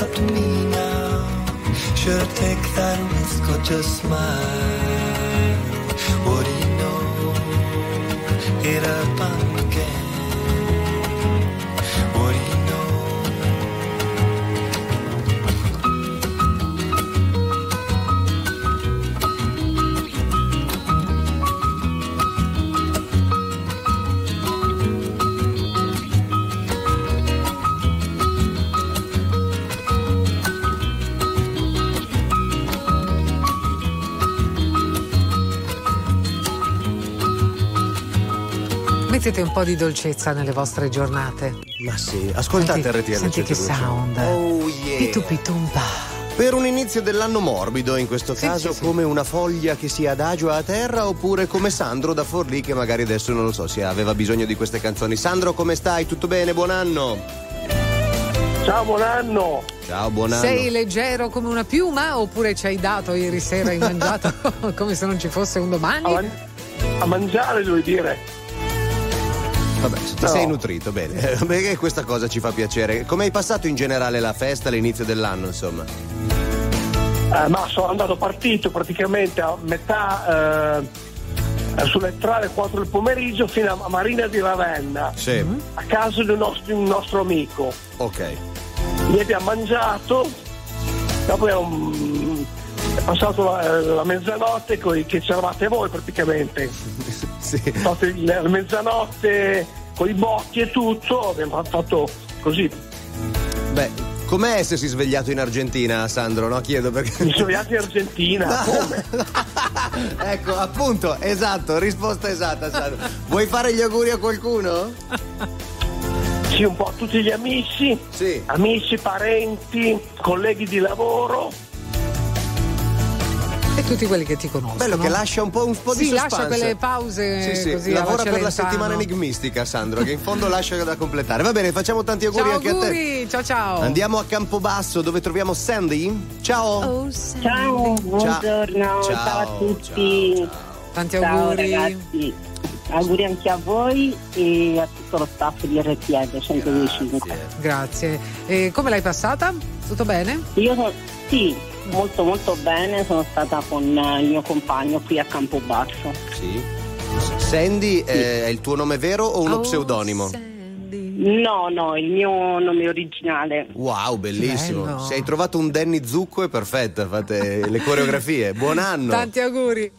It's up to me now. Should I take that risk or just smile? What do you know? It happened Mettete un po' di dolcezza nelle vostre giornate. Ma sì, ascoltate Senti- RTL Senti che 102. sound. Oh yeah. Pitu pitumpa. Per un inizio dell'anno morbido, in questo caso, come una foglia che si adagio a terra, oppure come Sandro da Forlì, che magari adesso non lo so se aveva bisogno di queste canzoni. Sandro, come stai? Tutto bene? Buon anno! Ciao, buon anno! Ciao, buon anno. Sei leggero come una piuma oppure ci hai dato ieri sera hai <laughs> mangiato <laughs> come se non ci fosse un domani? A mangiare, devo dire. Vabbè, ti No. sei nutrito, bene. Perché questa cosa ci fa piacere. Come hai passato in generale la festa all'inizio dell'anno, insomma? Eh, ma sono andato partito praticamente a metà eh, sulle 3 alle 4 del pomeriggio fino a Marina di Ravenna Sì. a casa di un nostro, un nostro amico. Ok. Lì abbiamo mangiato, dopo un- è passato la, la mezzanotte coi- che c'eravate voi praticamente. <laughs> sì. la mezzanotte con i botti e tutto, abbiamo fatto così. Beh, com'è essersi svegliato in Argentina, Sandro? No, chiedo perché. Mi svegliato in Argentina, come? <laughs> ecco, appunto, esatto, risposta esatta, Sandro. Vuoi fare gli auguri a qualcuno? Sì, un po' a tutti gli amici, amici, parenti, colleghi di lavoro. Tutti quelli che ti conoscono. Bello che lascia un po', un po' di Sì, lascia suspense. quelle pause Sì, sì, così lavora per la settimana enigmistica, Sandro, che in fondo lascia da completare. Va bene, facciamo tanti auguri Ciao anche a te. auguri, ciao ciao. Andiamo a Campobasso dove troviamo Sandy. Ciao. Ciao, buongiorno, ciao, a tutti. Tanti Ciao, auguri. ragazzi. Auguri anche a voi e a tutto lo staff di RTL 125. Grazie. E come l'hai passata? Tutto bene? Io sì, molto molto bene, sono stata con eh, il mio compagno qui a Campobasso. Sì. Sandy eh, è il tuo nome vero o uno pseudonimo? No, no, il mio nome originale. Wow, bellissimo. Bello. Se hai trovato un Danny Zucco è perfetta, fate le coreografie. Buon anno. Tanti auguri.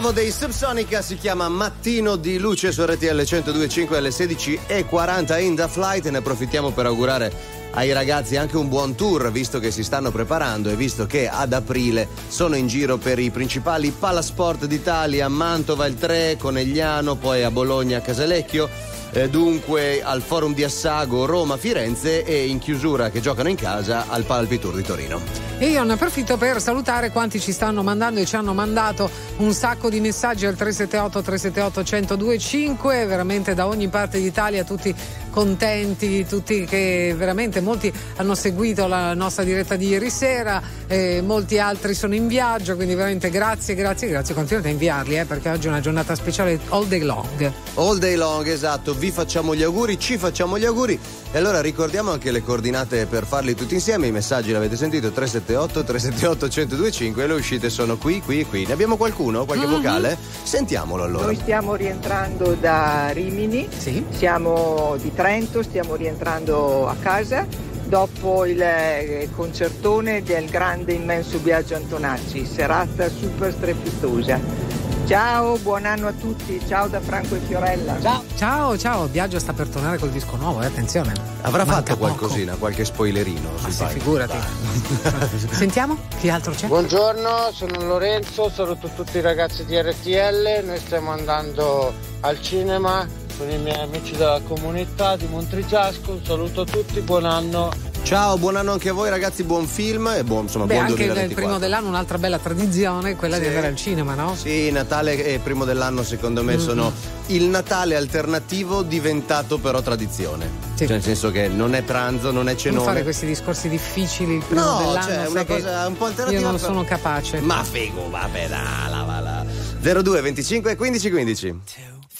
Nuovo dei Subsonica si chiama Mattino di luce su RTL 1025 alle 16.40 in The Flight ne approfittiamo per augurare ai ragazzi anche un buon tour visto che si stanno preparando e visto che ad aprile sono in giro per i principali palasport d'Italia, Mantova il 3, Conegliano, poi a Bologna, Casalecchio. Eh, dunque al Forum di Assago, Roma, Firenze e in chiusura che giocano in casa al Palpi Tour di Torino. E io ne approfitto per salutare quanti ci stanno mandando e ci hanno mandato un sacco di messaggi al 378 378 1025, veramente da ogni parte d'Italia, tutti contenti, tutti che veramente molti hanno seguito la nostra diretta di ieri sera, eh, molti altri sono in viaggio, quindi veramente grazie, grazie, grazie. Continuate a inviarli eh, perché oggi è una giornata speciale all day long. All day long, esatto, vi facciamo gli auguri, ci facciamo gli auguri e allora ricordiamo anche le coordinate per farli tutti insieme, i messaggi l'avete sentito 378 378 1025 e le uscite sono qui, qui e qui. Ne abbiamo qualcuno? Qualche Mm-hmm. vocale? Sentiamolo allora. Noi stiamo rientrando da Rimini, siamo di Trento, stiamo rientrando a casa dopo il eh, concertone del grande immenso Biagio Antonacci, serata super strepitosa. Ciao, buon anno a tutti, ciao da Franco e Fiorella. Ciao, ciao, ciao. Biagio sta per tornare col disco nuovo, eh, attenzione. Avrà Manca fatto poco. qualcosina, qualche spoilerino? Ma palco? figurati. <laughs> Sentiamo chi altro c'è? Buongiorno, sono Lorenzo, saluto tutti i ragazzi di RTL, noi stiamo andando al cinema con i miei amici della comunità di Montrigiasco, un saluto a tutti, buon anno. Ciao, buon anno anche a voi ragazzi, buon film e buon, insomma, Beh, buon anche nel 2024. primo dell'anno un'altra bella tradizione, quella di Sì. andare al cinema, no? Sì, Natale e primo dell'anno secondo me Mhm. sono il Natale alternativo diventato però tradizione. Cioè nel senso che non è pranzo, non è Non cenone. fare questi discorsi difficili il primo No, dell'anno. cioè, una cosa un po' alternativa, Io non però- sono capace. Ma figo, vabbè, dai, la, la, la. 02 25 15 15.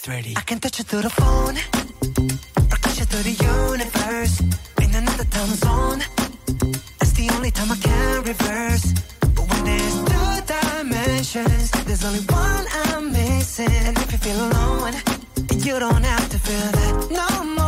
I can touch the phone, or touch you zone, that's the only time I can reverse. But when there's two dimensions, there's only one I'm missing. And if you feel alone, you don't have to feel that no more.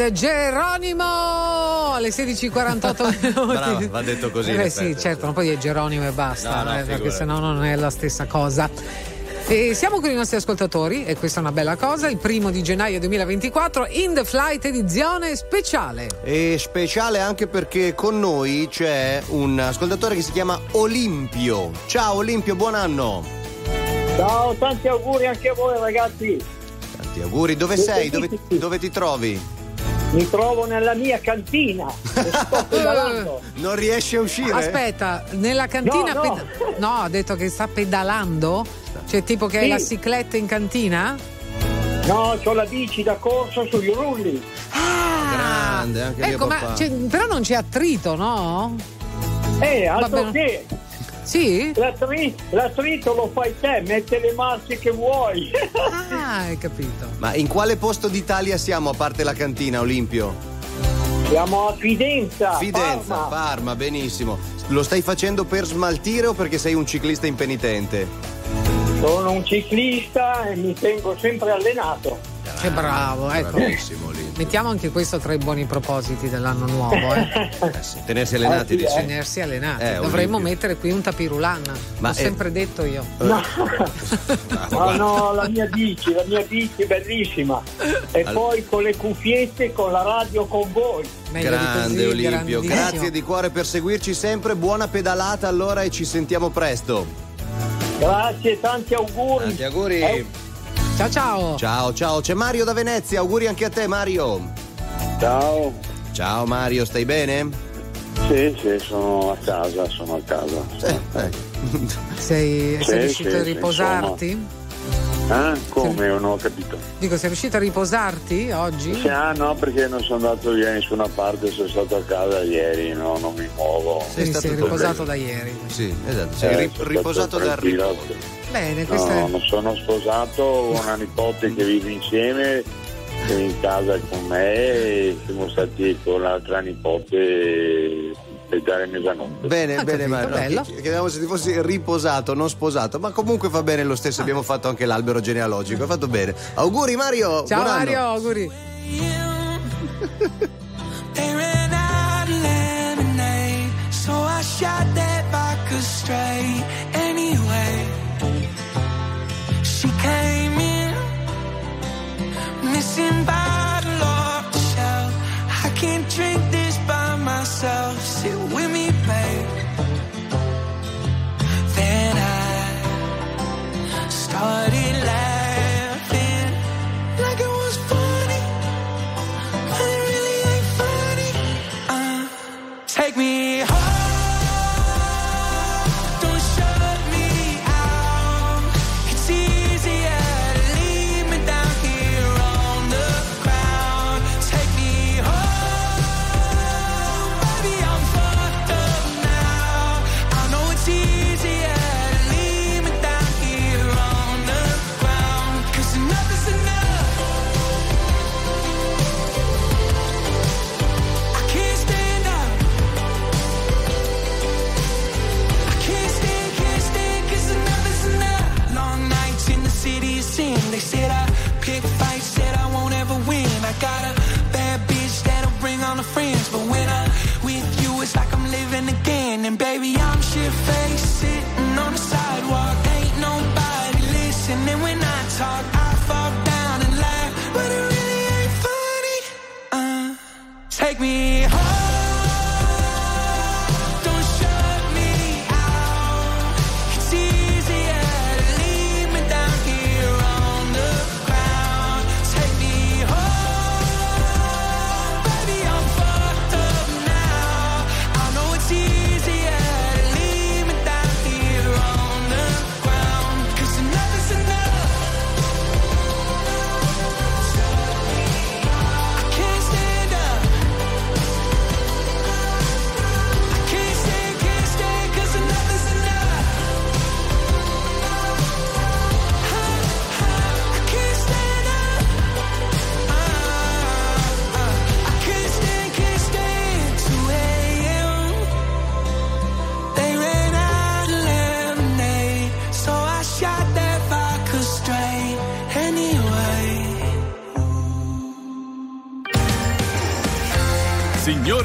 Shepherd Geronimo alle 16.48 <laughs> minuti. Bravo, va detto così, Eh sì, effetti. certo, non poi è Geronimo e basta, No, no, eh, perché sennò non è la stessa cosa. E siamo con i nostri ascoltatori e questa è una bella cosa, il primo di gennaio 2024 in The Flight edizione speciale. E speciale anche perché con noi c'è un ascoltatore che si chiama Olimpio. Ciao Olimpio, buon anno. Ciao, tanti auguri anche a voi ragazzi. Tanti auguri. Dove sei? Dove, dove ti trovi? Mi trovo nella mia cantina <laughs> e sto pedalando. Non riesci a uscire? Aspetta, nella cantina No, no. ped- no, ha detto che sta pedalando? Cioè tipo che hai Sì. la cicletta in cantina? No, ho la bici da corso sugli rulli. Grande, anche mio Ecco, ma papà. c'è- però non c'è attrito, no? Eh, altro che. Sì? L'attri- L'attrito lo fai te, mette le marce che vuoi. <laughs> Ah, hai capito. Ma in quale posto d'Italia siamo a parte la cantina, Olimpio? Siamo a Fidenza. Fidenza, Parma. Parma, benissimo. Lo stai facendo per smaltire o perché sei un ciclista impenitente? Sono un ciclista e mi tengo sempre allenato. Che bravo, ecco. Mettiamo anche questo tra i buoni propositi dell'anno nuovo, eh. Tenersi allenati, Eh, sì, dici? Tenersi allenati. Eh, Dovremmo Olimpio. mettere qui un tapirulan. Ma L'ho è- sempre detto io. No. Ma no, la mia bici, la mia bici è bellissima. E Al- poi con le cuffiette, con la radio con voi. Grande Olimpio, grazie di cuore per seguirci sempre. Buona pedalata allora e ci sentiamo presto. Grazie, tanti auguri. Tanti auguri. Eh, Ciao ciao. Ciao, ciao, c'è Mario da Venezia, auguri anche a te Mario. Ciao. Ciao Mario, stai bene? Sì, sì, sono a casa, sono a casa. Sei, sei Sì, riuscito sì, a riposarti? Ah, come? Non ho capito. Dico, sei riuscito a riposarti oggi? Sì, ah, no, perché non sono andato via da nessuna parte, sono stato a casa ieri, no, non mi muovo. Quindi sei riposato da ieri. Sì, esatto, sei Eh, ri- sono riposato dal riposo. Bene, No, questo è. non sono sposato, ho una nipote che vive insieme, è in casa con me e siamo stati con l'altra nipote per dare mezzanotte. Bene, Ho bene capito, Mario. bello. Ch- Chiedevamo se ti fossi riposato, non sposato, ma comunque va bene lo stesso, abbiamo fatto anche l'albero genealogico, hai fatto bene. Auguri Mario! Ciao buon anno. Mario, auguri. They ran me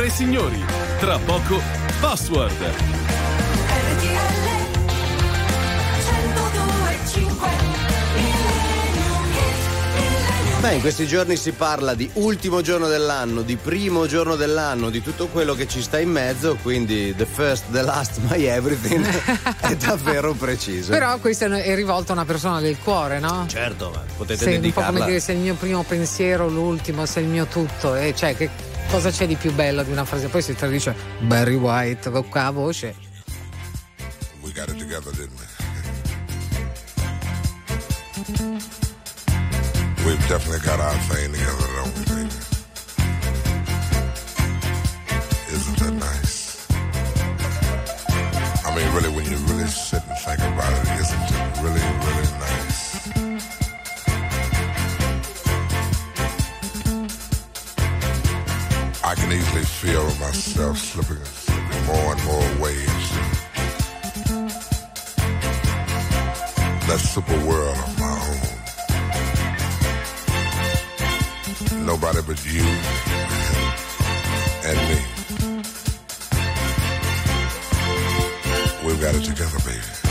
e signori, tra poco Password. Beh, in questi giorni si parla di ultimo giorno dell'anno, di primo giorno dell'anno, di tutto quello che ci sta in mezzo, quindi the first, the last, my everything <laughs> è davvero preciso. Però questo è rivolto a una persona del cuore, no? Certo, ma potete Sei un po' dedicarla. come dire se è il mio primo pensiero, l'ultimo, se è il mio tutto. E cioè, che cosa c'è di più bello di una frase? Poi si traduce Barry White con qua voce. We got it together, didn't we? We've definitely got our thing together, don't we, baby? Isn't that nice? I mean, really, when you really sit and think about it, isn't it really, really I can easily feel myself slipping, slipping more and more waves. That super world of my own. Nobody but you and me. We've got it together, baby.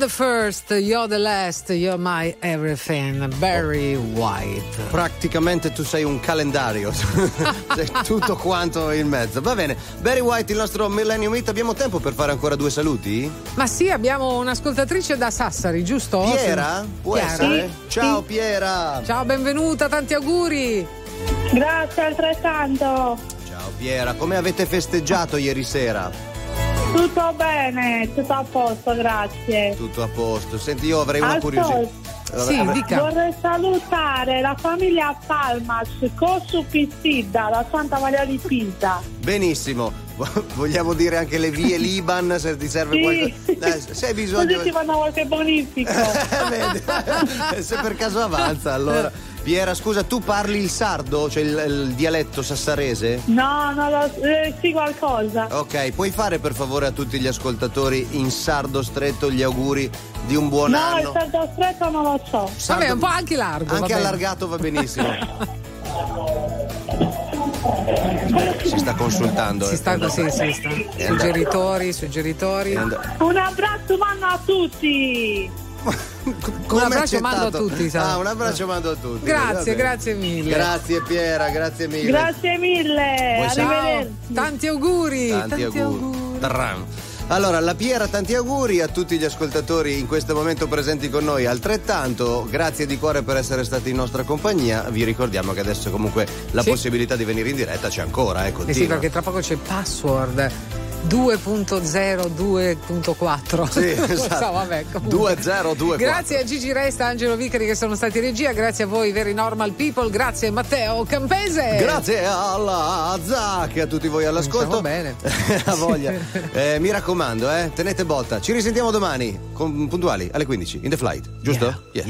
The first, you're the last, you're my everything. Barry White. Praticamente tu sei un calendario, <laughs> sei tutto quanto in mezzo. Va bene, Barry White, il nostro Millennium Hit, abbiamo tempo per fare ancora due saluti? Ma sì, abbiamo un'ascoltatrice da Sassari, giusto? Piera? Può Chiara? essere? Ciao Piera! Ciao, benvenuta, tanti auguri. Grazie altrettanto. Ciao Piera, come avete festeggiato ieri sera? Tutto bene, tutto a posto, grazie. Tutto a posto. Senti, io avrei una Ascolta. curiosità. Avrei- Vorrei salutare la famiglia Palmas, Cosu Pissidda, da Santa Maria di Pisa. Benissimo. <laughs> Vogliamo dire anche le vie Liban se ti serve Sì. qualcosa. Eh, se hai bisogno. Così ti fanno qualche bonifico. <laughs> Vedi? <laughs> se per caso avanza, allora. Piera, scusa, tu parli il sardo, cioè il, il dialetto sassarese? No, non lo eh, sì qualcosa. Ok, puoi fare per favore a tutti gli ascoltatori in sardo stretto gli auguri di un buon no, anno? il saldo stretto non lo so. Vabbè, un po' anche largo. Anche allargato va benissimo. <laughs> si sta consultando. Si eh. sta così, si sta. È Suggeritori, suggeritori. Un abbraccio mando a tutti. Come un abbraccio mando a tutti. Ah, un abbraccio mando a tutti. Grazie, grazie mille. Grazie Piera, grazie mille. Grazie mille. Arrivederci. Tanti auguri. Tanti, auguri. Tram. Allora, la Piera, tanti auguri a tutti gli ascoltatori in questo momento presenti con noi. Altrettanto, grazie di cuore per essere stati in nostra compagnia. Vi ricordiamo che adesso comunque la Sì. possibilità di venire in diretta c'è ancora, eh, Eh continua. sì, perché tra poco c'è il password 2.0, 2.4. Sì, <laughs> lo so, esatto. vabbè, comunque. 2024. Grazie a Gigi Resta, Angelo Vicari che sono stati in regia, grazie a voi, Very Normal People, grazie a Matteo Campese. Grazie alla Zac e a tutti voi all'ascolto. Cominciamo bene. <laughs> a voglia. <laughs> Eh, mi raccomando, eh, tenete botta. Ci risentiamo domani, con, puntuali alle 15, in The Flight, giusto? Yeah.